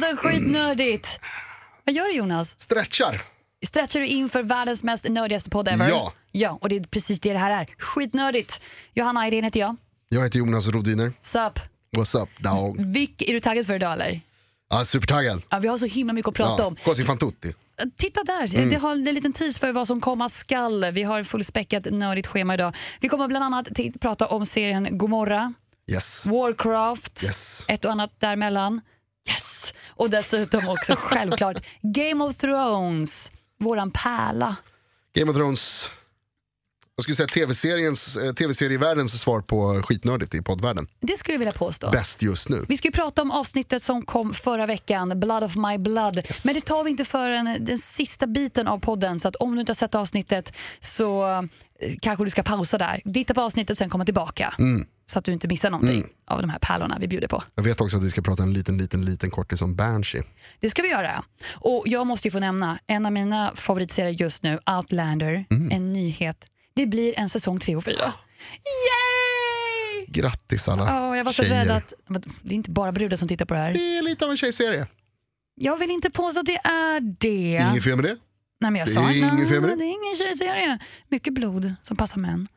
podden Skitnördigt. Vad gör du Jonas? Stretchar. Stretchar du inför världens mest nördigaste podd ever? Ja. Ja, och det är precis det det här är. Skitnördigt. Johanna Ayrén heter jag. Jag heter Jonas Rodiner. Sup? What's up dog? Vic, är du taggad för idag eller? Ja, supertaggad. Ja, vi har så himla mycket att prata Ja, om. Cosi fan tutti. Titta där, Mm. det har en liten tease för vad som komma skall. Vi har fullspäckat nördigt schema idag. Vi kommer bland annat prata om serien Gomorra, Yes. Warcraft, Yes. ett och annat däremellan. Yes! Och dessutom också självklart Game of Thrones, våran pärla. Game of Thrones. Jag skulle säga tv-seriens, eh, tv-serievärldens svar på skitnördigt i poddvärlden. Det skulle jag vilja påstå. Bäst just nu. Vi ska ju prata om avsnittet som kom förra veckan, Blood of my blood. Men det tar vi inte förrän den sista biten av podden. Så att om du inte har sett avsnittet så eh, kanske du ska pausa där. Titta på avsnittet och sen komma tillbaka. Mm. Så att du inte missar någonting av de här pärlorna vi bjuder på. Jag vet också att vi ska prata en liten, liten, liten kortis om Banshee. Det ska vi göra. Och jag måste ju få nämna en av mina favoritserier just nu, Outlander, Mm. en nyhet. Det blir en säsong 3 och 4. Yay! Grattis alla Ja, jag var så tjejer. rädd att det är inte bara brudar som tittar på det här. Det är lite av en tjejserie. Jag vill inte påstå att det är det. Inget fel med det. Nej, men jag Det sa är inget fel med det. det är ingen tjejserie. Mycket blod som passar män.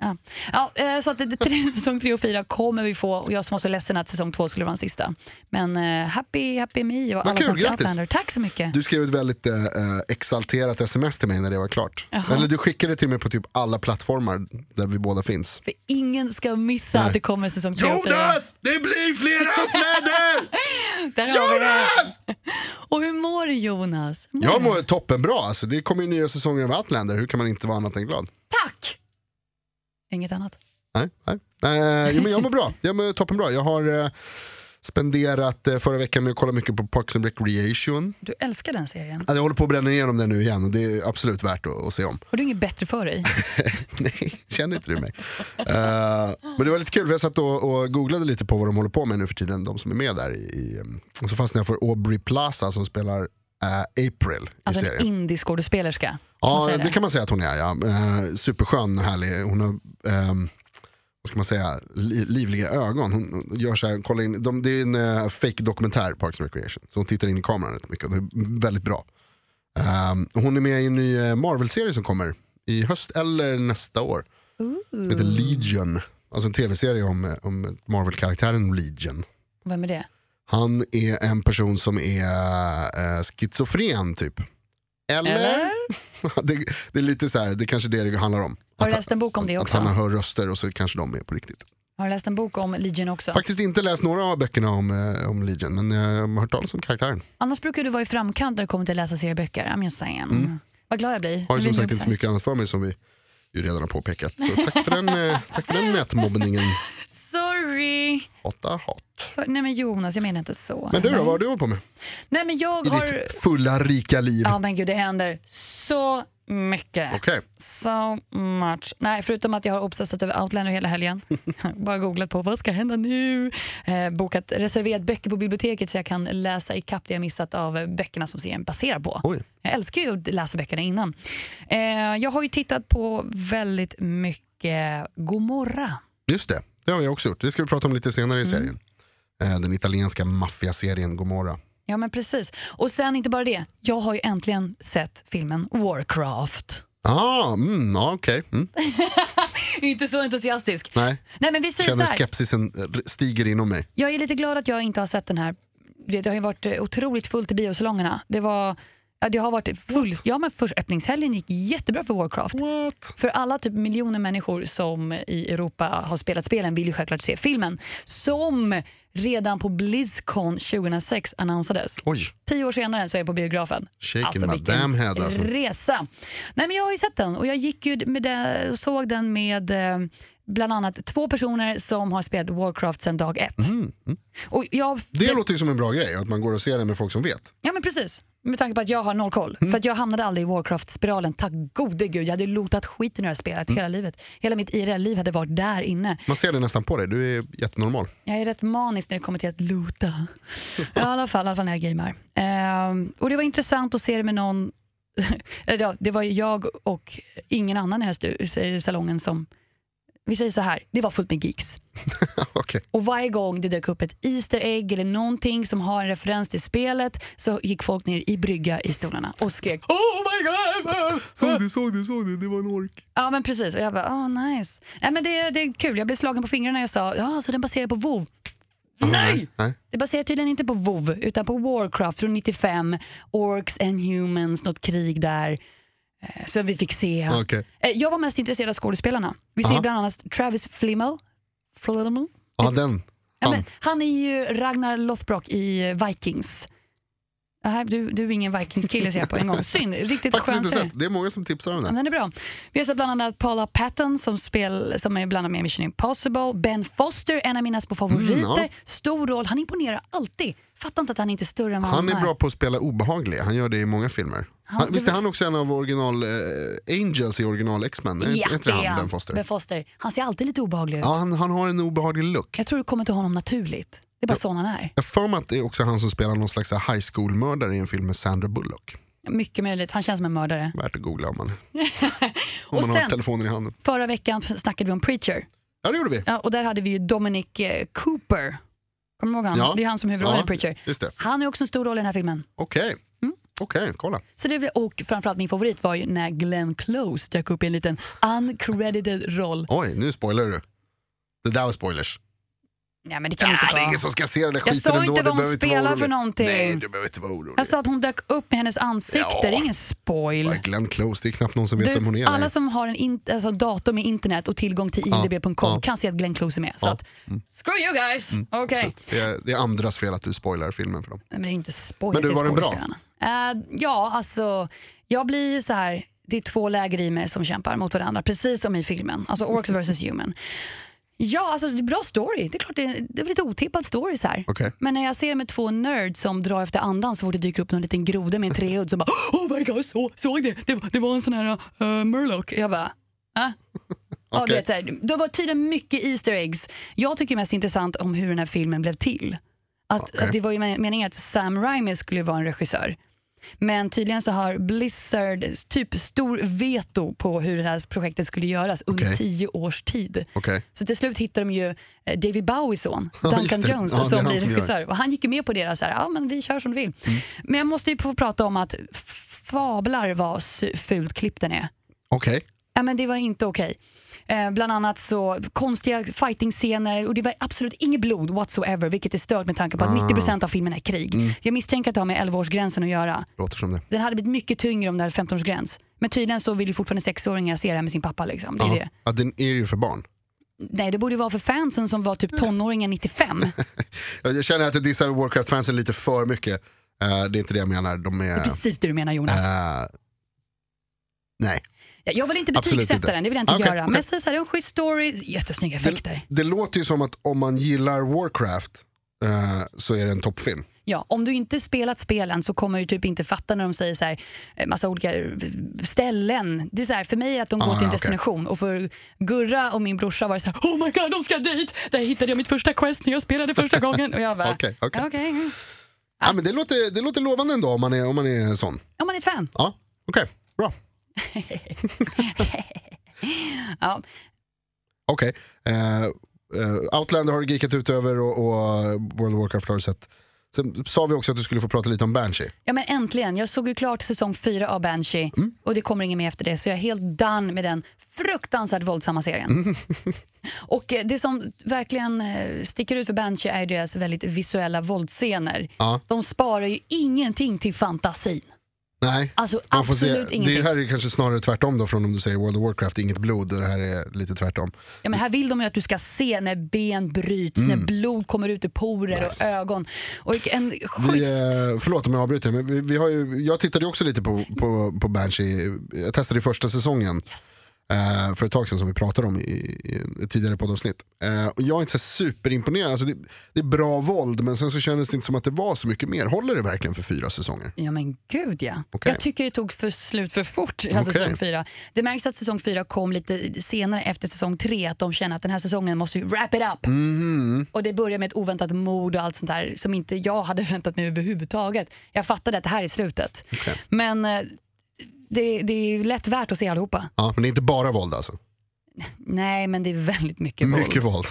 Ja. Ja, eh, så att det, tre- säsong 3 och 4 kommer vi få och jag som var så ledsen att säsong 2 skulle vara den sista. Men eh, happy, happy me och alla kul, som. Outlander. Tack så mycket. Du skrev ett väldigt eh, exalterat sms till mig när det var klart. Jaha. Eller du skickade till mig på typ alla plattformar där vi båda finns. För ingen ska missa Nej. att det kommer säsong 3 och 4. Jonas! Det blir fler Outlander! Där. Jonas! Och hur mår du Jonas? Hur Jag mår toppenbra. Alltså, det kommer ju nya säsonger av Outlander. Hur kan man inte vara annat än glad? Tack! Inget annat. Nej, nej. Eh, jo, men jag mår bra. Jag mår toppenbra. Jag har eh, spenderat eh, förra veckan med att kolla mycket på Parks and Recreation. Du älskar den serien. Alltså, jag håller på att bränna igenom den nu igen och det är absolut värt att, att se om. Har du inget bättre för dig? Nej, känner inte du mig? Eh, men det var lite kul för jag satt och, och googlade lite på vad de håller på med nu för tiden, de som är med där. I, i, och så fastnade jag för Aubrey Plaza som spelar eh, April Alltså en man Ja, säga det? kan man säga att hon är. Ja. Eh, superskön, härlig. Hon har, vad ska man säga, li, livliga ögon. Hon gör så här, kollar in, de, det är en uh, fake dokumentär, Parks and Recreation. Så hon tittar in i kameran rätt mycket det är väldigt bra. Och hon är med i en ny Marvel-serie som kommer i höst eller nästa år. Som heter Legion. Alltså en tv-serie om, om Marvel-karaktären Legion. Vem är det? Han är en person som är uh, schizofren typ. Eller? Eller? det, det är lite så här, det är kanske det det handlar om. Har du Att- läst en bok om det Att också? han hör röster och så kanske de är på riktigt. Har du läst en bok om Legion också? Faktiskt inte läst några av böckerna om, eh, om Legion men jag har hört talas om karaktären. Annars brukar du vara i framkant när det kommer till att läsa serieböcker. I'm just saying. Vad glad jag blir. Mm. Har ju som sagt inte så mycket annat för mig som vi ju redan har påpekat. Så tack för den, eh, tack för den nätmobbningen. Sorry! Hotta hat. För, nej men Jonas, jag menar inte så. Men du då, nej. vad har du hållit på med? Nej men jag I har... ditt fulla rika liv? Ja men gud, det händer så mycket. Okej, So much. Nej, förutom att jag har obsessat över Outlander hela helgen. Bara googlat på vad ska hända nu. Eh, bokat, reserverat böcker på biblioteket så jag kan läsa ikapp det jag missat av böckerna som serien baserar på. oj. Jag älskar ju att läsa böckerna innan. Eh, jag har ju tittat på väldigt mycket Gomorra. Just det, det har jag också gjort. Det ska vi prata om lite senare i Mm. serien. Eh, Den italienska maffiaserien Gomorra. Ja men precis. Och sen inte bara det, jag har ju äntligen sett filmen Warcraft. Ah, mm, ja, okej. Mm. inte så entusiastisk. Nej, Nej men vi säger så känner här. skepsisen eh, stiger inom mig. Jag är lite glad att jag inte har sett den här. Det har ju varit eh, otroligt fullt i biosalongerna. Det, var, ja, det har varit full, ja, men först öppningshelgen gick jättebra för Warcraft. What? För alla typ miljoner människor som i Europa har spelat spelen vill ju självklart se filmen. Som redan på Blizzcon 2006 annonsades. Oj, Tio år senare så är jag på biografen. shaking vilken damn head alltså. resa. Nej, men jag har ju sett den och jag gick ju med det, såg den med eh, bland annat två personer som har spelat Warcraft sedan dag ett. Mm, mm. Och jag, Det låter ju som en bra grej, att man går och ser det med folk som vet. Ja men precis. Med tanke på att jag har noll koll. Mm. För att jag hamnade aldrig i Warcraft-spiralen, tack gode gud. Jag hade lotat skiten ur det här spelet Mm. hela livet. Hela mitt IRL-liv hade varit där inne. Man ser det nästan på dig, du är jättenormal. Jag är rätt manisk när det kommer till att loota. I alla fall, i alla fall när jag gamer. Ehm, och det var intressant att se det med någon... Eller ja, det var jag och ingen annan i den här salongen som vi säger så här, det var fullt med geeks. Okej. Och varje gång det dök upp ett Easter egg eller någonting som har en referens till spelet så gick folk ner i brygga i stolarna och skrek Oh my god! Såg du, såg du, såg du, det var en ork. Ja men precis och jag bara oh nice. Nej, men det, det är kul, jag blev slagen på fingrarna när jag sa ja så den baserar på WoW. Nej! Nej. Det baserar tydligen inte på WoW utan på Warcraft från 95, Orcs and Humans, något krig där. Eh, Så vi fick se. Okej. Eh, Jag var mest intresserad av skådespelarna. Vi ser Aha. bland annat Travis Flimmel. Flimmel? Ja, den. Ja, Han. men, han är ju Ragnar Lothbrok i Vikings. Här, du, du är ingen Vikings-kille ser jag på en gång. Synd, riktigt Faktiskt skön serie. Det är många som tipsar om Ja, den. den är bra. Vi har sett bland annat Paula Patton som, spel, som är bland annat med i Mission Impossible. Ben Foster, en av mina små favoriter. Mm, ja. Stor roll, han imponerar alltid. Fattar inte att han inte är större än vad Han är bra på att spela obehaglig, han gör det i många filmer. Han, det visst är han också en av original eh, Angels i original X-Men? Är Ja, det är han, han. Ben Foster? Ben Foster. Han ser alltid lite obehaglig ut. Ja, han, han har en obehaglig look. Jag tror det kommer till honom naturligt. Det är bara sån han är. Jag har för mig att det är också han som spelar någon slags high school-mördare i en film med Sandra Bullock. Mycket möjligt. Han känns som en mördare. Värt att googla om man, om Och man har sen, telefonen i handen. förra veckan snackade vi om Preacher. Ja det gjorde vi. Ja, och där hade vi ju Dominic eh, Cooper. Kommer du ihåg han? Ja. Det är han som huvudrollen Ja. i Preacher. Just det. Han är också en stor roll i den här filmen. Okej, Mm. okej, kolla. Så det, och framförallt min favorit var ju när Glenn Close dök upp i en liten uncredited roll. Oj, nu spoilar du. Det där var spoilers. Nej men det kan Ja, inte det är vara. ingen som ska se den där Jag sa ändå. inte vad hon vara spelar för någonting. Nej, du behöver inte vara orolig. Jag sa att hon dök upp med hennes ansikte, Ja. det är ingen spoil. Är Glenn Close, det är knappt någon som vet Du, vem hon är. alla som har en in, alltså dator med internet och tillgång till Ja, idb.com ja. kan se att Glenn Close är med. Så Ja. att, screw you guys! Okej. Så det, är, det är andras fel att du spoilar filmen för dem. Nej, Men det är inte spoil Men du, var den bra? Eh, ja, alltså jag blir ju så här. Det är två läger i mig som kämpar mot varandra, precis som i filmen. Alltså Orcs vs Human. Ja, alltså det är bra story. Det är klart det är, det är lite otippad story så här. Okej. Men när jag ser med två nerds som drar efter andan så fort det dyker upp någon liten groda med en treudd som bara Oh my god, så, såg det? Det, var- det var en sån här uh, Murloc. Jag bara, ah? Ja, Okej. du vet, så här, det var tydligen mycket Easter eggs. Jag tycker mest intressant om hur den här filmen blev till. Att, Okej. att det var ju men- meningen att Sam Raimi skulle vara en regissör. Men tydligen så har Blizzard typ stor veto på hur det här projektet skulle göras under Okej. tio års tid. Okej. Så till slut hittade de ju eh, David Bowies son, Duncan. Jones, Ja, som blir regissör. Och han gick ju med på deras, så här, ja men vi kör som du vill. Mm. Men jag måste ju få prata om att fablar vad fult klippt den är. Okej. Ja, men det var inte okej. Eh, bland annat så konstiga fighting-scener och det var absolut inget blod whatsoever vilket är stört med tanke på att Ah. 90% av filmen är krig. Mm. Jag misstänker att det har med 11-årsgränsen att göra. Låter som det. Den hade blivit mycket tyngre om det hade 15-årsgräns. Men tydligen så vill ju fortfarande sexåringar se det här med sin pappa. Liksom. Det är det. Ja, den är ju för barn. Nej, det borde ju vara för fansen som var typ tonåringar 95. Jag känner att jag dissar Warcraft-fansen lite för mycket. Eh, det är inte det jag menar. De är... Det är precis det du menar Jonas. eh, nej. Ja, Jag vill inte betygsätta inte. den, det vill jag inte Okej, göra. okej. Men så, så här, det är en schysst story, jättesnygga effekter. Det låter ju som att om man gillar Warcraft eh, så är det en toppfilm. Ja, om du inte spelat spelen så kommer du typ inte fatta när de säger så här, eh, massa olika eh, ställen. Det är så här, för mig är att de går Ah, till en destination och för Gurra och min brorsa var det så här, oh my god de ska dit! Där hittade jag mitt första quest när jag spelade första gången. Och jag bara, Okej, okej. okej. mm. Ja, men det, låter, det låter lovande ändå om man är, om man är sån. Om man är ett fan. Ja, okej. Bra. Ja. Okej. Eh, eh, Outlander har du geekat ut över och, och World of Warcraft har du sett. Sen sa vi också att du skulle få prata lite om Banshee. ja men äntligen, jag såg ju klart säsong fyra av Banshee Mm. och det kommer inget mer efter det så jag är helt done med den fruktansvärt våldsamma serien. Mm. och eh, det som verkligen sticker ut för Banshee är deras väldigt visuella våldsscener. Ja, De sparar ju ingenting till fantasin. Nej. Alltså Man får absolut se. ingenting. Det här är kanske snarare tvärtom då från om du säger World of Warcraft, inget blod och det här är lite tvärtom. Ja, men här vill de ju att du ska se när ben bryts, när blod kommer ut ur porer Mm. Nice. och ögon. Och en Vi, schysst... eh, förlåt om jag avbryter, men vi, vi har ju, jag tittade ju också lite på, på, på Banshee. Jag testade i första säsongen eh, för ett tag sedan som vi pratade om i, i ett tidigare poddavsnitt. Eh, och jag är inte så superimponerad. Alltså det, det är bra våld men sen så kändes det inte som att det var så mycket mer. Håller det verkligen för fyra säsonger? Ja men gud ja. Okej. Jag tycker det tog för slut för fort, alltså Okej. säsong fyra. Det märks att säsong fyra kom lite senare efter säsong tre, att de känner att den här säsongen måste ju wrap it up. Mhm. Och det börjar med ett oväntat mord och allt sånt där som inte jag hade väntat mig överhuvudtaget. Jag fattade att det här är slutet. Okej. Men eh, det, det är ju lätt värt att se allihopa. Ja, men det är inte bara våld alltså? Nej, men det är väldigt mycket våld. Mycket våld.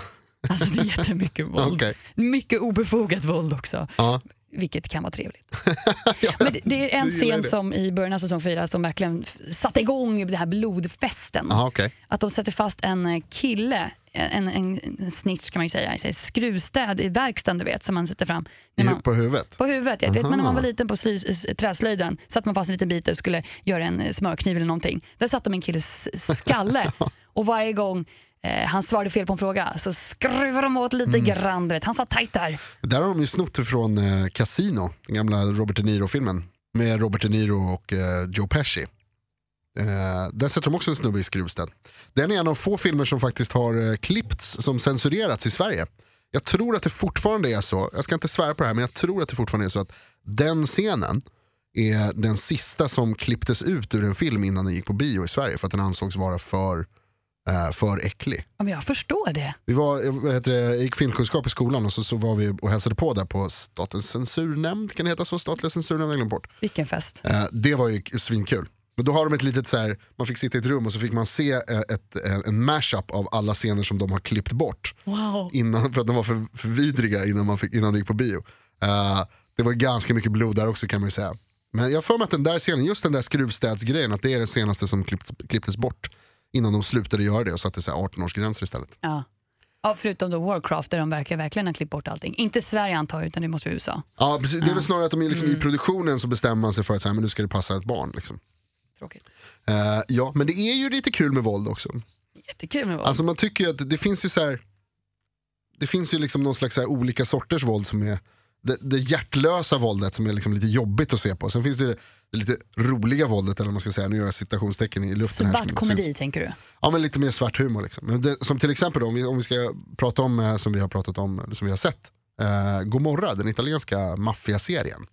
Alltså det är jättemycket våld. Okej. Mycket obefogat våld också. Ja. Vilket kan vara trevligt. Men det, det är en scen det. som i början av säsong 4 som verkligen satte igång den här blodfesten. Aha, okej. Att de sätter fast en kille, en, en, en snitch kan man ju säga, en skruvstäd i verkstaden du vet som man sätter fram. När man, På huvudet? på huvudet. Jag vet, men när man var liten på sly, träslöjden satte man fast en liten bit och skulle göra en smörkniv eller någonting. Där satt de en killes skalle och varje gång eh, han svarade fel på en fråga så skruvade de åt lite grann. du Vet. Han satt tajt där. Där har de ju snott från eh, Casino, den gamla Robert De Niro-filmen. Med Robert De Niro och eh, Joe Pesci. Eh, där sätter de också en snubbe i skruvstäd. Den är en av få filmer som faktiskt har eh, klippts som censurerats i Sverige. Jag tror att det fortfarande är så, jag ska inte svära på det här, men jag tror att det fortfarande är så att den scenen är den sista som klipptes ut ur en film innan den gick på bio i Sverige för att den ansågs vara för, eh, för äcklig. Ja, men jag förstår det. Vi var, jag, vad heter det, jag gick filmkunskap i skolan och så, så var vi och hälsade på där på Statens censurnämnd, kan det heta så? Statliga censurnämnden, jag bort. Vilken fest. Eh, det var ju svinkul. Men då har de ett litet så här, man fick sitta i ett rum och så fick man se eh, ett, eh, en mashup av alla scener som de har klippt bort. Wow. Innan, för att de var för, för vidriga innan, man fick, innan det gick på bio. Eh, det var ganska mycket blod där också kan man ju säga. Men jag för mig att den där scenen, just den där skruvstädsgrejen, att det är den senaste som klippts, klipptes bort. Innan de slutade göra det och satte så här 18-årsgränser istället. Ja. Ja, förutom då Warcraft där de verkar verkligen ha klippt bort allting. Inte Sverige antar jag, utan det måste vara USA. Ja, precis. Det är väl snarare att de är liksom Mm. i produktionen så bestämmer man sig för att så här, men nu ska det passa ett barn. Liksom. Tråkigt. Eh, ja, men det är ju lite kul med våld också. Jättekul med våld. Alltså man tycker ju att det finns ju så här, det finns ju liksom någon slags här olika sorters våld som är det, det hjärtlösa våldet som är liksom lite jobbigt att se på. Sen finns det det, lite roliga våldet, eller man ska säga, nu gör jag citationstecken i luften här. som Svart inte komedi syns. tänker du? Ja men lite mer svart humor liksom. Men det, som till exempel då, om vi, om vi ska prata om, eh, som vi har pratat om, som vi har sett, eh, Gomorra, den italienska maffiaserien.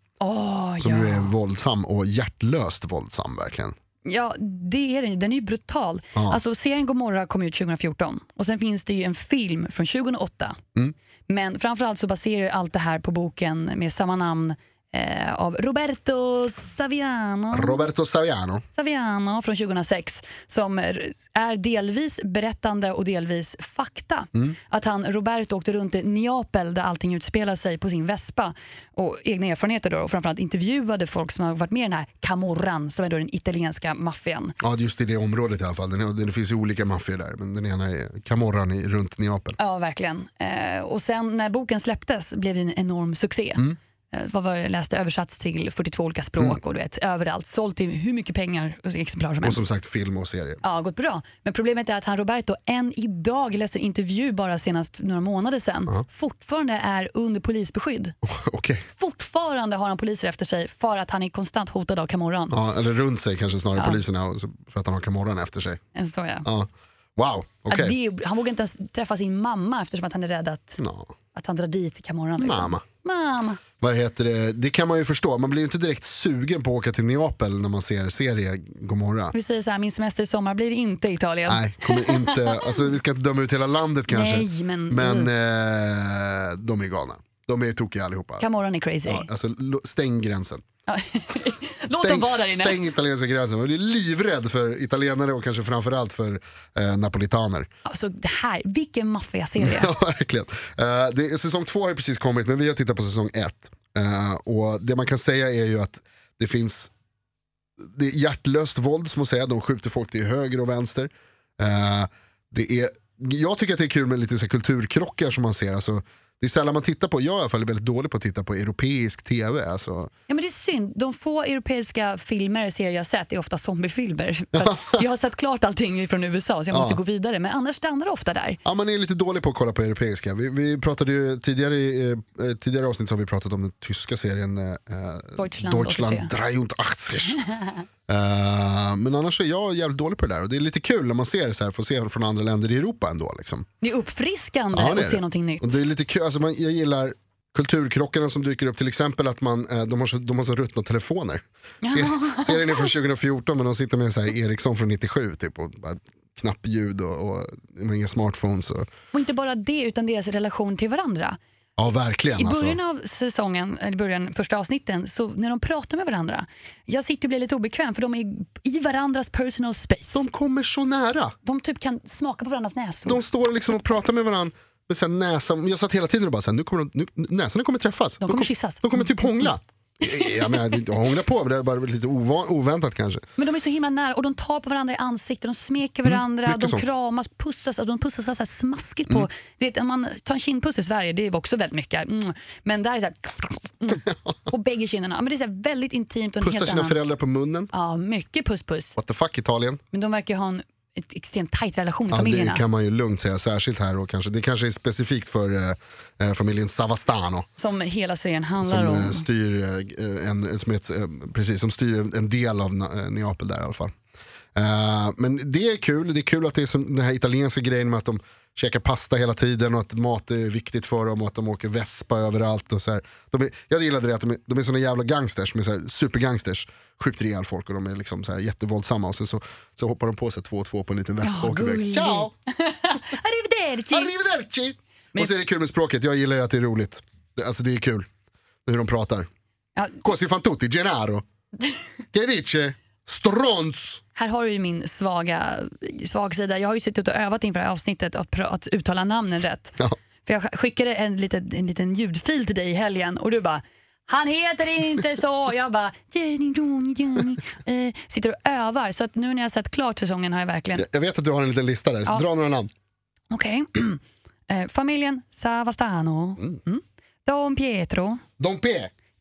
Som ja. ju är våldsam och hjärtlöst våldsam verkligen. Ja, det är den. Den är ju brutal. Ja. Alltså, serien Gomorra kom ut 2014 och sen finns det ju en film från 2008. Mm. Men framförallt så baserar allt det här på boken med samma namn eh, av Roberto Saviano. Roberto Saviano. Saviano från 2006 som är delvis berättande och delvis fakta. Mm. Att han, Roberto åkte runt i Neapel där allting utspelar sig på sin Vespa och egna erfarenheter då, och framförallt intervjuade folk som har varit med i den här Camorran som är då den italienska maffian. Ja just i det området i alla fall. Den, det finns ju olika maffior där men den ena är Camorran i, runt Neapel. Ja, verkligen. Eh, och sen när boken släpptes blev det en enorm succé. Mm. Eh, vad var jag läste? Översatts till 42 olika språk och du vet, överallt. Sålt till hur mycket pengar och exemplar som Och helst. som sagt film och serie. Ja, gått bra. Men problemet är att han Roberto än idag, jag läste en intervju bara senast några månader sedan, fortfarande är under polisbeskydd. Okej. Fortfarande har han poliser efter sig för att han är konstant hotad av Camorran. Ja, eller runt sig kanske snarare Ja. poliserna och för att han har Camorran efter sig. Så ja. Ja. Wow. Att det, han vågar inte ens träffa sin mamma eftersom att han är rädd att, Ja. att han drar dit Camorran. Liksom. Mamma. Mamma. Vad heter det? det kan man ju förstå, man blir ju inte direkt sugen på att åka till Neapel när man ser serie Gomorra. Vi säger så här, min semester i sommar blir inte Italien. Nej, kommer inte, alltså, vi ska inte döma ut hela landet kanske. Nej, men- men eh, de är galna. De är tokiga allihopa. Camorran är crazy. Ja, alltså, stäng gränsen. Låt stäng, dem vara där inne. Stäng italienska gränsen. Jag är livrädd för italienare och kanske framförallt för eh, napolitaner. Alltså, det här, vilken maffiaserie. Ja, verkligen. Eh, det, säsong två har precis kommit men vi har tittat på säsong ett. Eh, och det man kan säga är ju att det finns det är hjärtlöst våld som man säger, de skjuter folk till höger och vänster. Eh, det är, jag tycker att det är kul med lite så kulturkrockar som man ser. Alltså, det är sällan man tittar på, jag i alla fall är väldigt dålig på att titta på europeisk tv. Alltså, Ja, men det är synd. De få europeiska filmer och serier jag sett är ofta zombiefilmer. Jag har sett klart allting från USA så jag måste Ja. gå vidare. Men annars stannar det ofta där. Ja, man är lite dålig på att kolla på europeiska. Vi, vi pratade ju tidigare, eh, tidigare avsnitt har vi pratat om den tyska serien eh, Deutschland Deutschland 83. 83. Eh, men annars är jag jävligt dålig på det där och det är lite kul när man ser så här, får se från andra länder i Europa ändå. Liksom. Det är uppfriskande Ja, det är att se någonting nytt. Och det är lite kul, alltså man, jag gillar kulturkrockarna som dyker upp, till exempel att man, eh, de, har så, de har så ruttna telefoner. Se, serien är från 2014 men de sitter med så här Ericsson från 97 typ, och bara knappljud och, och har inga smartphones. Och, Och inte bara det, utan deras relation till varandra. Ja verkligen I alltså. början av säsongen, eller början, första avsnitten, så när de pratar med varandra, jag sitter och blir lite obekväm för de är i varandras personal space. De kommer så nära. De typ kan smaka på varandras näsor. De står liksom och pratar med varandra här näsan. Jag satt hela tiden och bara så här, nu kommer de, nu, näsarna kommer träffas. De kommer kyssas. De kommer typ hångla. Jag menar, de hånglar på men det är bara lite oväntat kanske. Men de är så himla nära och de tar på varandra i ansiktet, de smeker varandra, Mm, de sånt. kramas, pussas. De pussas så här smaskigt Mm. på... Det, om man tar en kindpuss i Sverige, det är också väldigt mycket. Mm. Men där är det så här, mm. på bägge kinderna. Men det är så här väldigt intimt och Pussar sina annan... föräldrar på munnen. Ja, mycket puss puss. What the fuck Italien. Men de verkar ha en ett extremt tajt relation i Ja, familjerna. det kan man ju lugnt säga, särskilt här. Och kanske, det kanske är specifikt för eh, eh, familjen Savastano. Som hela serien handlar Som om. eh, styr, eh, en, som, ett, precis, som styr en- del av Neapel där i alla fall. Eh, men det är kul, det är kul att det är som den här italienska grejen med att de käkar pasta hela tiden och att mat är viktigt för dem och att de åker vespa överallt. Och så här. De är, jag gillade det att de är, de är såna jävla gangsters, de är så här supergangsters. Skjuter ihjäl folk och de är liksom så här jättevåldsamma och sen så, så hoppar de på sig två och två på en liten vespa Ja, och åker iväg. Ciao! Arrivederci! Arrivederci! Men- Och så är det kul med språket, jag gillar att det är roligt. Det, alltså det är kul hur de pratar. Ja, Così fan tutti, Gennaro. Che dice? Strons! här har du ju min svaga svag sida. Jag har ju suttit och övat inför det här avsnittet att, att uttala namnen rätt. Ja. För jag skickade en liten, en liten ljudfil till dig i helgen och du bara han heter inte så. Jag bara Jenny, Johnny, Johnny. Eh, sitter och övar. Så att nu när jag har sett klart säsongen har jag verkligen... Jag- vet att du har en liten lista där, så Ja. dra några namn. Okej. eh, familjen Savastano. Mm. Don Pietro. Don P,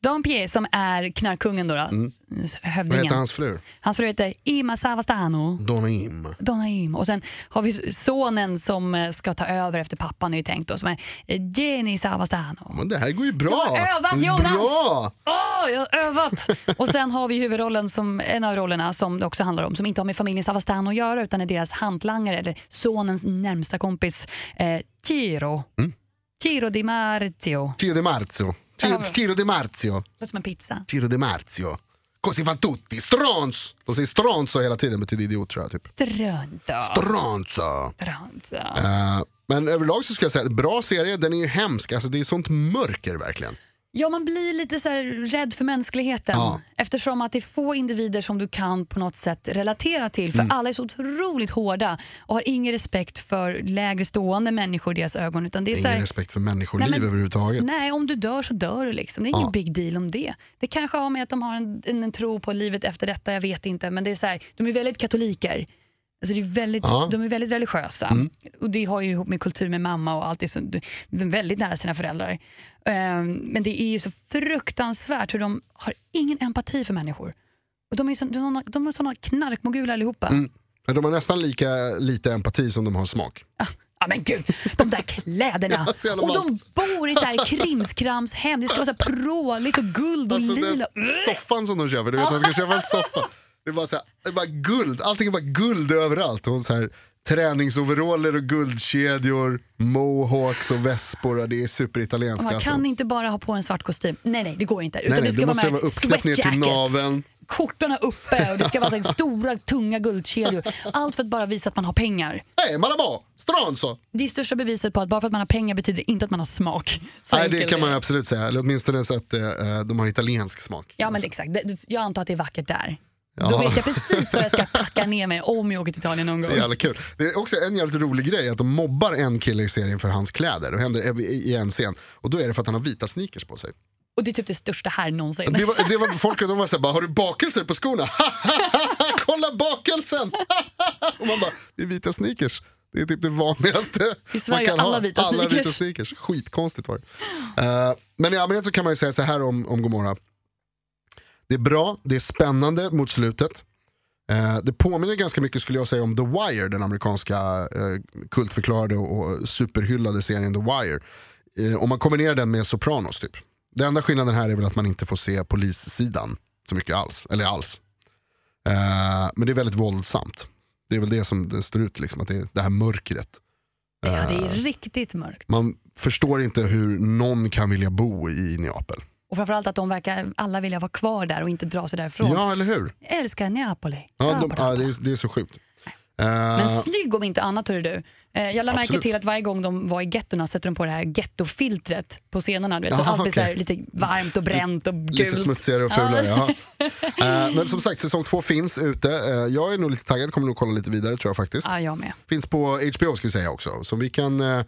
Don Pie som är knarkkungen då. då. Mm. vad Hövdingen. heter hans fru? Hans fru heter Ima Savastano. Donna Im. Donaim. Och sen har vi sonen som eh, ska ta över efter pappan är ju tänkt då, som är eh, Jenny Savastano. Men det här går ju bra. Jag har övat, Jonas. Bra! Åh, jag har övat! Och sen har vi huvudrollen, som, en av rollerna som det också handlar om, som inte har med familjen Savastano att göra utan är deras hantlangare, eller sonens närmsta kompis, eh, Ciro. Mm. Ciro Di Marzio. Ciro de Marzio. Ciro. Ciro de Marzio. Låter som en pizza. Ciro de Marzio. Così fan tutti. Strons! De säger stronzo hela tiden, betyder idiot tror jag. Typ. Drönta. Stronzo! Drönta. Eh, men överlag så ska jag säga, bra serie, den är ju hemsk. Alltså, det är sånt mörker verkligen. Ja, man blir lite så rädd för mänskligheten Ja. eftersom att det är få individer som du kan på något sätt relatera till för Mm. alla är så otroligt hårda och har ingen respekt för lägre stående människor i deras ögon. Utan det är Ingen här, respekt för människoliv Nej, men- överhuvudtaget. nej, om du dör så dör du. Liksom. Det är Ja. ingen big deal om det. Det kanske har med att de har en, en, en tro på livet efter detta, jag vet inte. Men det är så här, de är väldigt katoliker. Alltså det är väldigt, Ja. Mm. De är väldigt religiösa. Och Det har ju ihop med kultur med mamma och allt. Det är så, de är väldigt nära sina föräldrar. Ehm, men det är ju så fruktansvärt hur de har ingen empati för människor. Och de är så, de såna, de är såna knarkmoguler allihopa. Men de har nästan lika lite empati som de har smak. Ja men gud, de där kläderna. Ja, och de bor i så här krimskramshem. Det ska vara så här pråligt och guld och Alltså lila. den soffan som de köper, du vet man ska köpa en soffa. Det bara, så här, det bara guld, allting är bara guld överallt. Och så här, träningsoveraller och guldkedjor, mohawks och vespor. och Det är superitalienskt. Man Alltså. kan inte bara ha på en svart kostym. Nej, nej, det går inte. Utan Nej, nej, det ska vara, vara uppknäppt ner till naveln. Kortorna uppe och det ska vara stora, tunga guldkedjor. Allt för att bara visa att man har pengar. Hej Malamo, stronzo! Det är största beviset på att bara för att man har pengar betyder inte att man har smak. Så Nej det kan man absolut säga, eller åtminstone så att eh, de har italiensk smak. Ja, men exakt. Jag antar att det är vackert där. Ja. Då vet jag precis vad jag ska packa ner mig om jag åker till Italien någon Så gång. jävla kul. Det är också en jävligt rolig grej att de mobbar en kille i serien för hans kläder. Det händer i en scen. Och då är det för att han har vita sneakers på sig. Och det är typ det största här någonsin. Det var, det var, folk de var såhär, bara, har du bakelser på skorna? Kolla bakelsen! och man bara, det är vita sneakers. Det är typ det vanligaste I Sverige man kan alla ha. vita alla sneakers. vita sneakers. Skitkonstigt var det. Eh, men i allmänhet så kan man ju säga så här om, om Gomorra. Det är bra, det är spännande mot slutet. Eh, det påminner ganska mycket skulle jag säga om The Wire, den amerikanska eh, kultförklarade och, superhyllade serien The Wire. Eh, om man kombinerar den med Sopranos typ. Den enda skillnaden här är väl att man inte får se polissidan så mycket alls. Eller alls. Eh, men det är väldigt våldsamt. Det är väl det som det står ut, liksom, att det är det här mörkret. Ja, det är Eh, riktigt mörkt. man förstår inte hur någon kan vilja bo i Neapel. Och framförallt att de verkar alla vilja vara kvar där och inte dra sig därifrån. Ja, eller hur? Jag älskar Neapoli. Ja, de, ja, det, är, det är så sjukt. Eh, Men snygg om inte annat hörru du. Eh, Jag lade märke till att varje gång de var i gettorna sätter de på det här gettofiltret på scenerna. Du vet, så Jaha, allt blir så här okej. lite varmt och bränt och gult. Lite smutsigare och fulare. Ja. Eh, men som sagt, säsong två finns ute. Eh, jag är nog lite taggad, kommer nog kolla lite vidare tror jag faktiskt. Ja, jag med. Finns på HBO ska vi säga också. Så vi kan eh,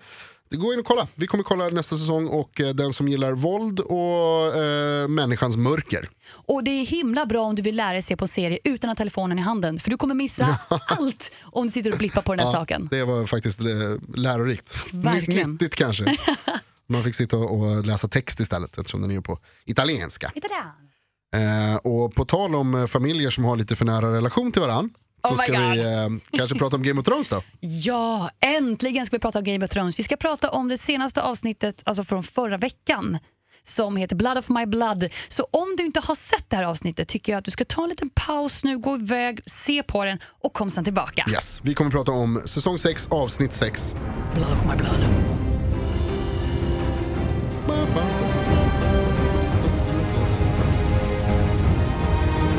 gå in och kolla. Vi kommer kolla nästa säsong och eh, den som gillar våld och eh, människans mörker. Och det är himla bra om du vill lära dig se på en serie utan att ha telefonen i handen. För du kommer missa allt om du sitter och blippar på den här saken. Det var faktiskt eh, lärorikt. Verkligen. Nyttigt kanske. Man fick sitta och läsa text istället eftersom den är på italienska. Där. Eh, och på tal om eh, familjer som har lite för nära relation till varandra så Oh ska vi God. eh, kanske prata om Game of Thrones då. Ja, äntligen ska vi prata om Game of Thrones. Vi ska prata om det senaste avsnittet, alltså från förra veckan som heter Blood of My Blood. Så om du inte har sett det här avsnittet tycker jag att du ska ta en liten paus nu, gå iväg, se på den och kom sen tillbaka. Yes. Vi kommer prata om säsong 6, avsnitt 6. Blood of My Blood.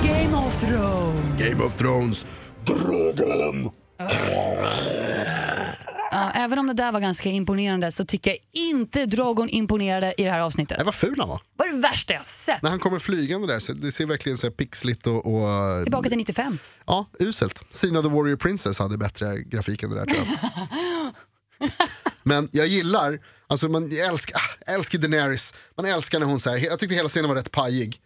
Game of Thrones. Game of Thrones, Dragon. Ja, även om det där var ganska imponerande så tycker jag inte Drogon imponerade i det här avsnittet. Nej, vad ful han var. Det var det värsta jag sett. När han kommer flygande där, så det ser verkligen så här pixligt och, och Tillbaka till 95. ja, uselt. Sina the Warrior Princess hade bättre grafik än det där tror jag. Men jag gillar, alltså man älskar, ah, älskar Daenerys, man älskar när hon så här, jag tyckte hela scenen var rätt pajig.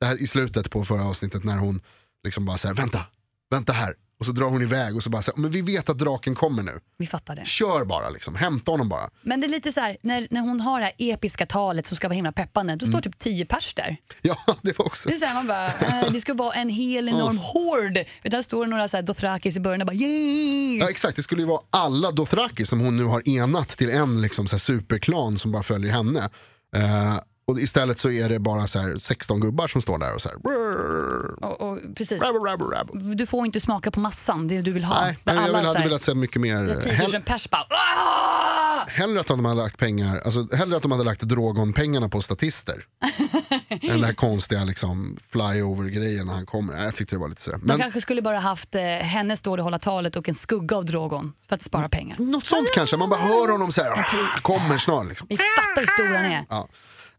Det här i slutet på förra avsnittet när hon liksom bara säger vänta, vänta här. Och så drar hon iväg och så bara så här, men vi vet att draken kommer nu. Vi fattar det. Kör bara liksom, hämta honom bara. Men det är lite så här, när, när hon har det här episka talet som ska vara himla peppande, då står typ tio pers där. Ja, det var också. Det är så här, man bara, eh, det ska vara en hel enorm hord. Där står några så här Dothrakis i början och bara yeah! Ja exakt, det skulle ju vara alla Dothraki som hon nu har enat till en liksom, så superklan som bara följer henne. Eh, och istället så är det bara så här, 16 gubbar som står där och så här. "Brrr, Och, och, precis. rabble, rabble, rabble." Du får inte smaka på massan, det du vill ha. Nej, Där men jag vill, hade här, velat se mycket mer. 10 Hell, 000 pers bara hellre att de hade lagt pengar, alltså hellre att de hade lagt Drogon-pengarna på statister. än den här konstiga liksom, flyover-grejen när han kommer. Jag tyckte det var lite sådär. De Men kanske skulle bara haft eh, henne stå och hålla talet och en skugga av Drogon för att spara pengar. något sånt kanske, man bara hör honom så här, "Ah, kommer snart. Liksom. Vi fattar hur stor han är. Ja.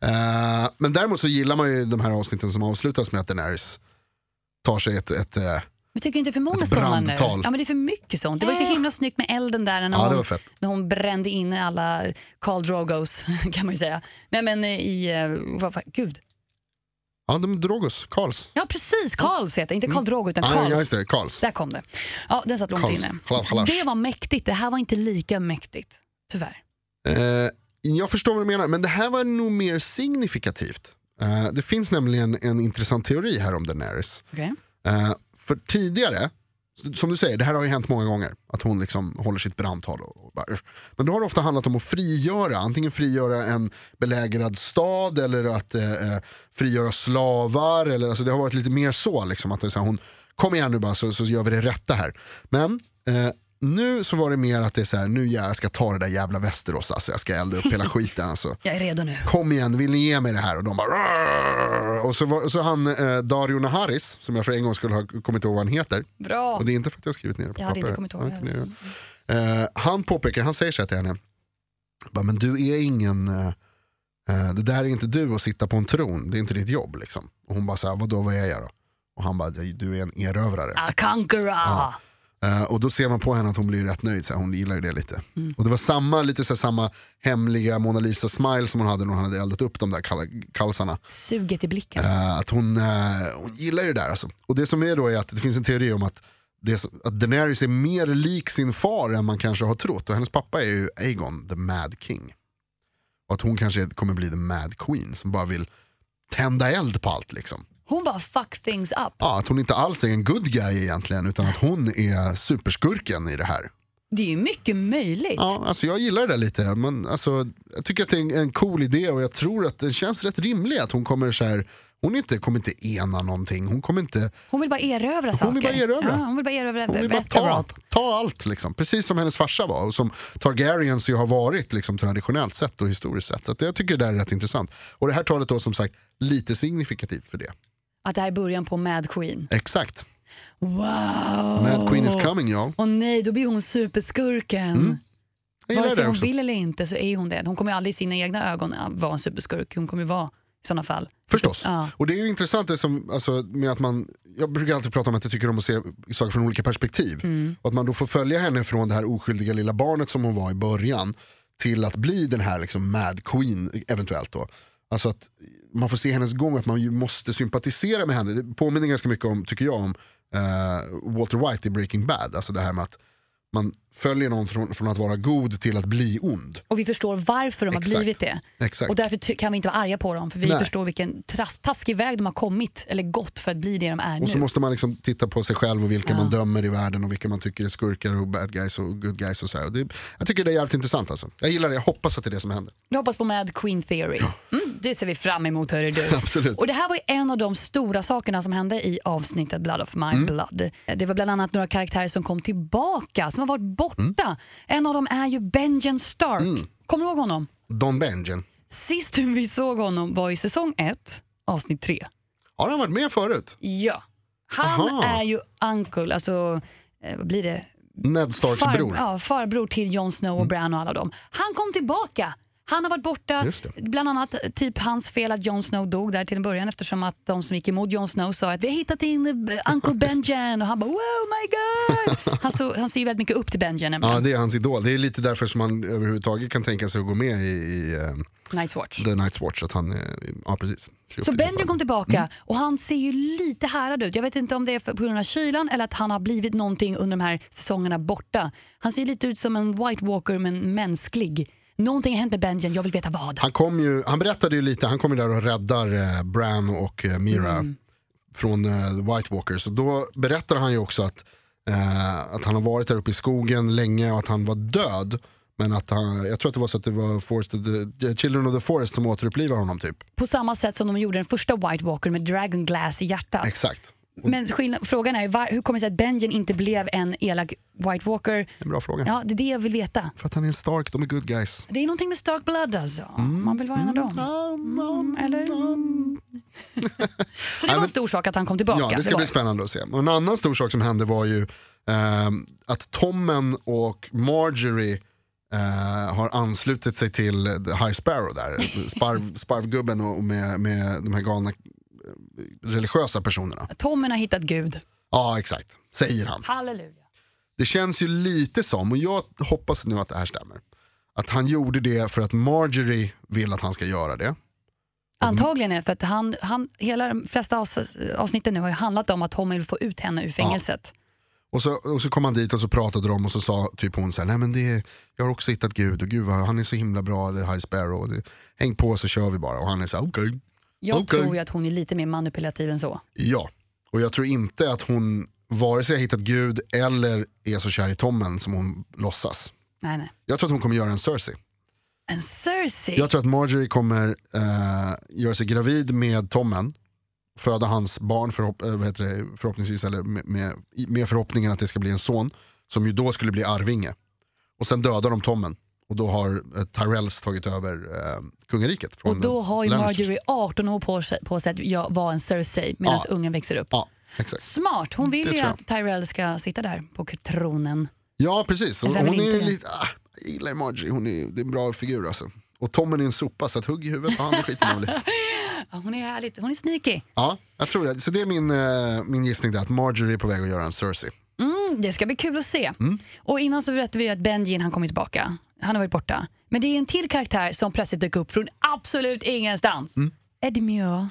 Eh, men däremot så gillar man ju de här avsnitten som avslutas med att Daenerys tar sig ett, ett eh, Men tycker inte för många sådana nu? Ja men det är för mycket sånt. Det var så himla snyggt med elden där när, Ja, hon, när hon brände in alla Khal Drogos kan man ju säga. Nej men eh, i, eh, vad, vad, gud. Ja, de Drogos, Karls. Ja precis, Karls heter det. Inte Khal Drogo utan Mm. Ja, ja, Karls. Karls. Där kom det. Ja, den satt långt Karls. inne. Det var mäktigt, det här var inte lika mäktigt. Tyvärr. Eh, jag förstår vad du menar, men det här var nog mer signifikativt. Eh, det finns nämligen en intressant teori här om Daenerys. Okej. Eh, för tidigare, som du säger, det här har ju hänt många gånger. Att hon liksom håller sitt brandtal. Och, och bara, men då har det ofta handlat om att frigöra, antingen frigöra en belägrad stad eller att eh, eh, frigöra slavar. Eller, alltså det har varit lite mer så, liksom, att det är så här, hon, kom igen nu bara så, så gör vi det rätta här. Men eh, nu så var det mer att det är så här, nu ja, jag ska ta det där jävla Västerås, alltså, jag ska elda upp hela skiten. Alltså Jag är redo nu. kom igen, vill ni ge mig det här? Och de bara och så, var, så han eh, Dario Naharis, som jag för en gång skulle ha kommit ihåg vad han heter. Bra. Och det är inte för att jag har skrivit ner det på Jag hade inte papper. kommit ihåg inte det. Eh, han påpekar, han säger så här till henne. Bara, men du är ingen, eh, eh, det där är inte du att sitta på en tron, det är inte ditt jobb. Liksom. Och hon bara, så här, vadå vad är jag då? Och han bara, du är en erövrare. A conqueror. Ja. Eh, och då ser man på henne att hon blir rätt nöjd, så här, hon gillar ju det lite. Mm. Och det var samma, lite så här, samma hemliga Mona Lisa smile som hon hade när hon hade eldat upp de där kall- kalsarna. Suget i blicken. Eh, att hon, eh, hon gillar ju det där alltså. Och det som är då är att det finns en teori om att, det så, att Daenerys är mer lik sin far än man kanske har trott. Och hennes pappa är ju Aegon, the Mad King. Och att hon kanske kommer bli the Mad Queen som bara vill tända eld på allt liksom. Hon bara fuck things up. Ja, att hon inte alls är en good guy egentligen utan att hon är superskurken i det här. Det är ju mycket möjligt. Ja, alltså jag gillar det där lite. Men alltså, jag tycker att det är en, en cool idé och jag tror att den känns rätt rimlig. Att hon kommer så här, hon inte, kommer inte ena någonting. Hon kommer inte, Hon vill bara erövra saker. Hon vill bara erövra. Ja, hon vill bara erövra hon vill bara ta, ta allt. Liksom. Precis som hennes farsa var och som Targaryens ju har varit liksom, traditionellt sett och historiskt sett. Så jag tycker det där är rätt intressant. Och det här talet då som sagt lite signifikativt för det. Att det här är början på Mad Queen. Exakt. Wow! Mad Queen is coming y'all. Och nej, då blir hon superskurken. Mm. Vare sig hon också. vill eller inte så är hon det. Hon kommer aldrig i sina egna ögon vara en superskurk. Hon kommer vara i sådana fall. Förstås. Ja. Och det är ju intressant det som, alltså, med att man, jag brukar alltid prata om att jag tycker om att se saker från olika perspektiv. Mm. Och att man då får följa henne från det här oskyldiga lilla barnet som hon var i början till att bli den här liksom mad queen eventuellt då. Alltså att man får se hennes gång, att man ju måste sympatisera med henne. Det påminner ganska mycket om, tycker jag, om uh, Walter White i Breaking Bad. Alltså det här med att man följer någon från, från att vara god till att bli ond. Och vi förstår varför de har Exakt. blivit det. Exakt. Och därför kan vi inte vara arga på dem. För vi Nej. förstår vilken taskig väg de har kommit, eller gått för att bli det de är Och så nu. måste man liksom titta på sig själv och vilka Ja. man dömer i världen och vilka man tycker är skurkar och bad guys och good guys. och så. Och det, Jag tycker det är jävligt intressant alltså. Jag gillar det, jag hoppas att det är det som händer. Vi hoppas på Mad Queen Theory. Mm, det ser vi fram emot hörru du. Absolut. Och det här var ju en av de stora sakerna som hände i avsnittet Blood of My Mm. Blood. Det var bland annat några karaktärer som kom tillbaka, som har varit borta. Mm. En av dem är ju Benjen Stark. Kommer du ihåg honom? Don Benjen. Sist vi såg honom var i säsong 1, avsnitt 3. Har han varit med förut? Ja. Han Aha. är ju uncle, alltså eh, vad blir det? Ned Starks Far, bror. Ja, farbror till Jon Snow och Bran och alla dem. Han kom tillbaka. Han har varit borta, bland annat typ hans fel att Jon Snow dog där till en början eftersom att de som gick emot Jon Snow sa att vi har hittat din eh, Uncle Benjen och han bara wow my god. Han, så, han ser ju väldigt mycket upp till Benjen. Ja, det är hans idol. Det är lite därför som han överhuvudtaget kan tänka sig att gå med i, i eh, Night's Watch. The Night's Watch. Att han, eh, ja, precis. Så Benjen kom tillbaka Mm. och han ser ju lite härad ut. Jag vet inte om det är på grund av kylan eller att han har blivit någonting under de här säsongerna borta. Han ser lite ut som en White Walker men mänsklig. Någonting har hänt med Benjen, jag vill veta vad. Han, kom ju, han berättade ju lite, han kommer där och räddar eh, Bran och eh, Mira Mm. från eh, White Walkers. Och då berättar han ju också att, eh, att han har varit där uppe i skogen länge och att han var död. Men att han, jag tror att det var så att det var Forest the Children of the Forest som återupplivar honom typ. På samma sätt som de gjorde den första White Walker med Dragon Glass i hjärtat. Exakt. Men skillnad, frågan är var, hur kommer det sig att Benjen inte blev en elak White Walker? En bra fråga. Ja, det är det jag vill veta. För att han är en Stark, de är good guys. Det är någonting med Stark Blood alltså. Man vill vara en av dem. Mm, eller? Så det var en stor sak att han kom tillbaka. Ja, det ska bli spännande att se. Och en annan stor sak som hände var ju ehm, att Tommen och Marjorie eh, har anslutit sig till The High Sparrow där. Sparv, sparvgubben och med, med de här galna eh, religiösa personerna. Tommen har hittat Gud. Ja, exakt. Säger han. Halleluja. Det känns ju lite som, och jag hoppas nu att det här stämmer, att han gjorde det för att Marjorie vill att han ska göra det. Antagligen är för att han, han, hela de flesta avs- avsnitten nu har ju handlat om att Tommy vill få ut henne ur fängelset. Och så, och så kom han dit och så pratade de och så sa typ hon så här, nej men det, jag har också hittat Gud och gud vad, han är så himla bra, det är High Sparrow. Det, häng på så kör vi bara. Och han är så här, okej. Jag Okej. tror att hon är lite mer manipulativ än så. Ja, och jag tror inte att hon vare sig har hittat Gud eller är så kär i Tommen som hon låtsas. Nej, nej. Jag tror att hon kommer göra en Cersei. En Cersei? Jag tror att Marjorie kommer eh, göra sig gravid med Tommen, föda hans barn förhopp heter det, förhoppningsvis, eller med, med, med förhoppningen att det ska bli en son, som ju då skulle bli arvinge. Och sen dödar de Tommen. Och då har eh, Tyrells tagit över eh, kungariket. Från Och då har ju. Marjorie 18 år på sig, på sig att jag vara en Cersei medan Ja. ungen växer upp. Ja. Smart, hon vill Det ju att Tyrell ska sitta där på tronen. Ja precis, hon vill är lite, ah, jag gillar Marjorie, hon är, det är en bra figur alltså. Och Tommen är en sopa så att hugg i huvudet på honom skiter man. Ja, hon är härligt, hon är sneaky. Ja, jag tror det. Så det är min, eh, min gissning där, att Marjorie är på väg att göra en Cersei. Mm, det ska bli kul att se. Mm. Och innan så berättade vi att Benjin han kommer tillbaka. Han har varit borta. Men det är en till karaktär som plötsligt dök upp från absolut ingenstans. Mm. Edmure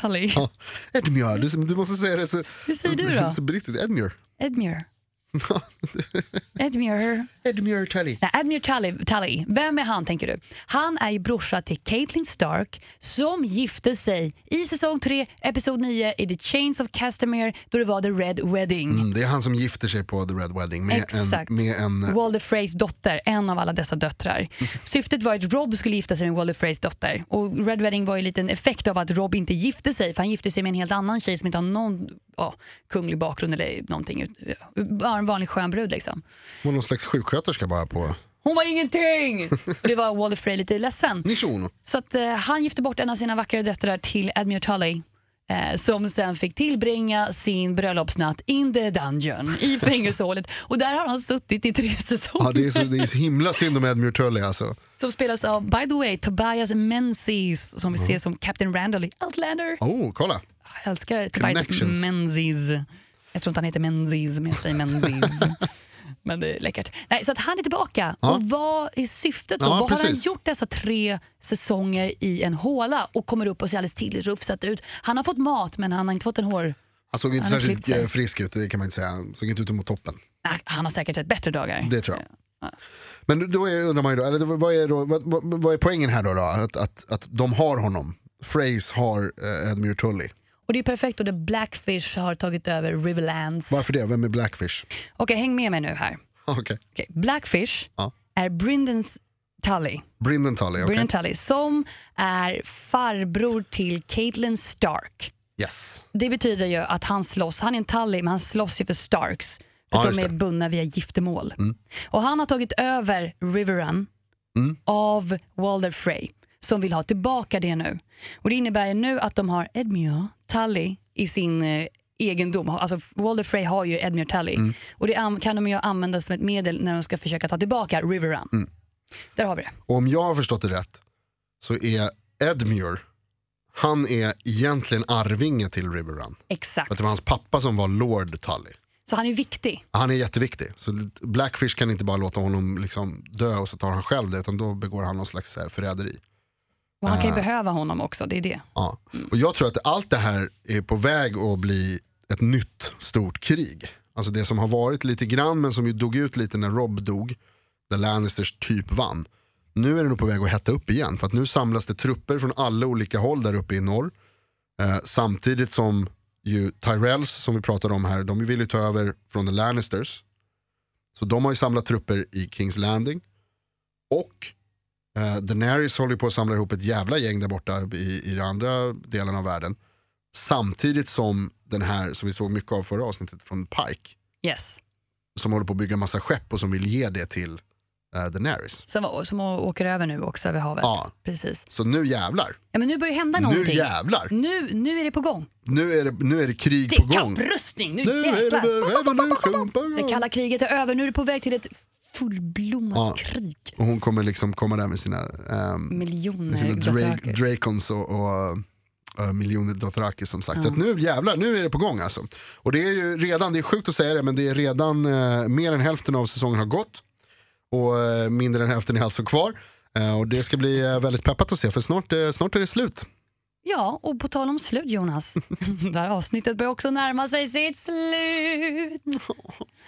Tully. Ja, Edmure, du, du måste säga det så, Hur säger du då? så brittigt. Edmure. Edmure. Edmure. Edmure Tully. Nej, Admiral Tully, Tully, vem är han tänker du? Han är ju brorsa till Caitlyn Stark som gifte sig i säsong 3, episod 9 i The Chains of Castamere då det var The Red Wedding. Mm, det är han som gifter sig på The Red Wedding med Exakt. en, med en Walder Freys dotter, en av alla dessa döttrar. Syftet var att Rob skulle gifta sig med Walder Freys dotter. Och Red Wedding var ju en liten effekt av att Rob inte gifte sig, för han gifte sig med en helt annan tjej som inte har någon ja, kunglig bakgrund eller någonting. Bara en vanlig skön brud liksom. var någon slags sjuksköterska bara på Hon var ingenting! Och det var Walder Frey lite ledsen. Så att, eh, han gifte bort en av sina vackra döttrar till Admiral Tully. eh, som sen fick tillbringa sin bröllopsnatt in the dungeon i fängelsehålet. Och där har han suttit i tre säsonger. Ja, det, är så, det är så himla synd om Edmure Tully alltså. Som spelas av, by the way, Tobias Menzies som vi ser som Captain Randall i Outlander. Oh, kolla. Jag älskar Tobias. Menzies. Jag tror inte han heter Menzies, men jag säger Menzies. men det är läckert. Nej, så att han är tillbaka. Ja. Och vad är syftet då? Ja, vad har han precis. gjort dessa tre säsonger i en håla och kommer upp och ser alldeles tillräckligt rufsat ut? Han har fått mat men han har inte fått en hår... Han såg inte Han särskilt eh, frisk ut, det kan man inte säga. Han såg inte ut må toppen. Nej, Han har säkert sett bättre dagar. Det tror jag. Men då är, undrar man ju då, eller vad, är då vad, vad, vad är poängen här då? då? Att, att, att de har honom. Phrase har eh, Edmure Tully. Och det är perfekt och Blackfish har tagit över Riverlands. Varför det? Vem är Blackfish? Okej, häng med mig nu här. Okej. Okej, Blackfish Ja. är Brynden Tully. Brynden Tully, okej. Brynden Tully som är farbror till Caitlyn Stark. Yes. Det betyder ju att han slåss, han är en Tully men han slåss ju för Starks. För Ja, att de är bundna via giftermål. Och han har tagit över Riverrun Mm. av Walder Frey som vill ha tillbaka det nu. Och Det innebär ju nu att de har Edmure Tully i sin eh, egendom. Alltså Walder Frey har ju Edmure Tully Mm. och det an- kan de ju använda som ett medel när de ska försöka ta tillbaka Riverrun. Mm. Där har vi det. Och om jag har förstått det rätt så är Edmure, han är egentligen arvinge till Riverrun. Exakt. För att det var hans pappa som var Lord Tully. Så han är viktig. Han är jätteviktig. Så Blackfish kan inte bara låta honom liksom dö och så tar han själv det utan då begår han någon slags eh, förräderi. Och han kan ju Ah. behöva honom också, det är det. Ja. Och jag tror att allt det här är på väg att bli ett nytt stort krig. Alltså det som har varit lite grann men som ju dog ut lite när Rob dog, där Lannisters typ vann. Nu är det nog på väg att hetta upp igen för att nu samlas det trupper från alla olika håll där uppe i norr. Eh, samtidigt som ju Tyrells som vi pratade om här, de vill ju ta över från the Lannisters. Så de har ju samlat trupper i Kings Landing. Och eh, Daenerys håller på att samla ihop ett jävla gäng där borta i, i den andra delen av världen. Samtidigt som den här, som vi såg mycket av förra avsnittet från Pike, Yes. som håller på att bygga massa skepp och som vill ge det till eh, Daenerys. Som, som åker över nu också över havet. Ja. Precis. Så nu jävlar, Ja, men nu börjar det hända nu någonting. jävlar. Nu, nu är det på gång. Nu är det, nu är det krig Det på är gång. kapprustning, nu, Nu är det jäklar. på Det gång. kalla kriget är över, nu är det på väg till ett fullblommat Ja. krig. Och hon kommer liksom komma där med sina, ehm, Miljoner med sina Dra-. Dracons och, och uh, miljoner Dothraki som sagt. Så att nu jävlar, nu är det på gång alltså. Och det är ju redan, det är sjukt att säga det, men det är redan eh, mer än hälften av säsongen har gått. Och eh, mindre än hälften är alltså kvar. Och det ska bli väldigt peppat att se för snart, snart är det slut. Ja, och på tal om slut Jonas. det här avsnittet börjar också närma sig sitt slut.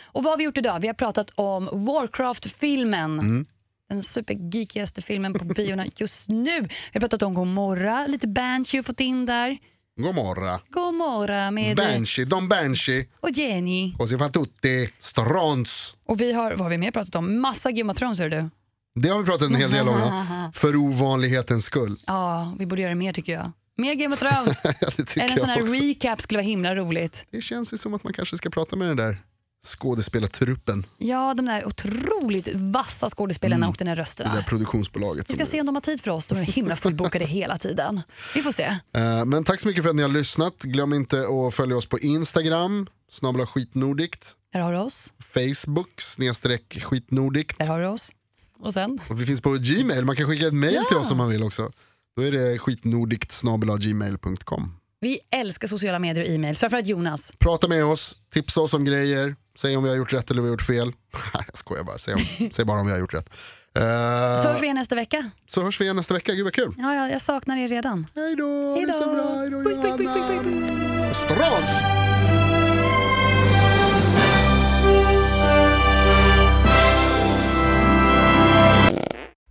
Och vad har vi gjort idag? Vi har pratat om Warcraft-filmen. Mm. Den supergeekigaste filmen på biorna just nu. Vi har pratat om Gomorra, lite Banshee har fått in där. Gomorra, Gomorra med Banshee, Don Banshee, och Jenny. Così fan tutti, Strons. Och vi har, vad har vi mer pratat om? Massa Game of Thrones hör du. Det har vi pratat en hel del om, ja. för ovanlighetens skull. Ja, vi borde göra mer tycker jag. Mer Game of Thrones. Ja, det Eller en sån här också. recap skulle vara himla roligt. Det känns ju som att man kanske ska prata med den där skådespelartruppen, Ja, de där otroligt vassa skådespelarna och den här det rösterna. där produktionsbolaget. Vi ska det- se om de har tid för oss. De är himla fullbokade hela tiden. Vi får se. Eh, Men tack så mycket för att ni har lyssnat. Glöm inte att följa oss på Instagram, snabla skitnordikt, Där har du oss. Facebook, snedstreck skitnordikt. Där har du oss. Och sen? Och vi finns på Gmail, man kan skicka ett mail till oss om man vill också. Då är det skitnordikt gmail.com. Vi älskar sociala medier och e-mails. Framförallt Jonas. Prata med oss, tipsa oss om grejer, säg om vi har gjort rätt eller vi har gjort fel. Jag skojar bara, säg, om, säg bara om vi har gjort rätt. Eh, Så hörs vi igen nästa vecka. så hörs vi igen nästa vecka, gud vad kul. Ja, jag, jag saknar er redan. Hej då, det är så bra, hej då Johanna. Strons!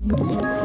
Ett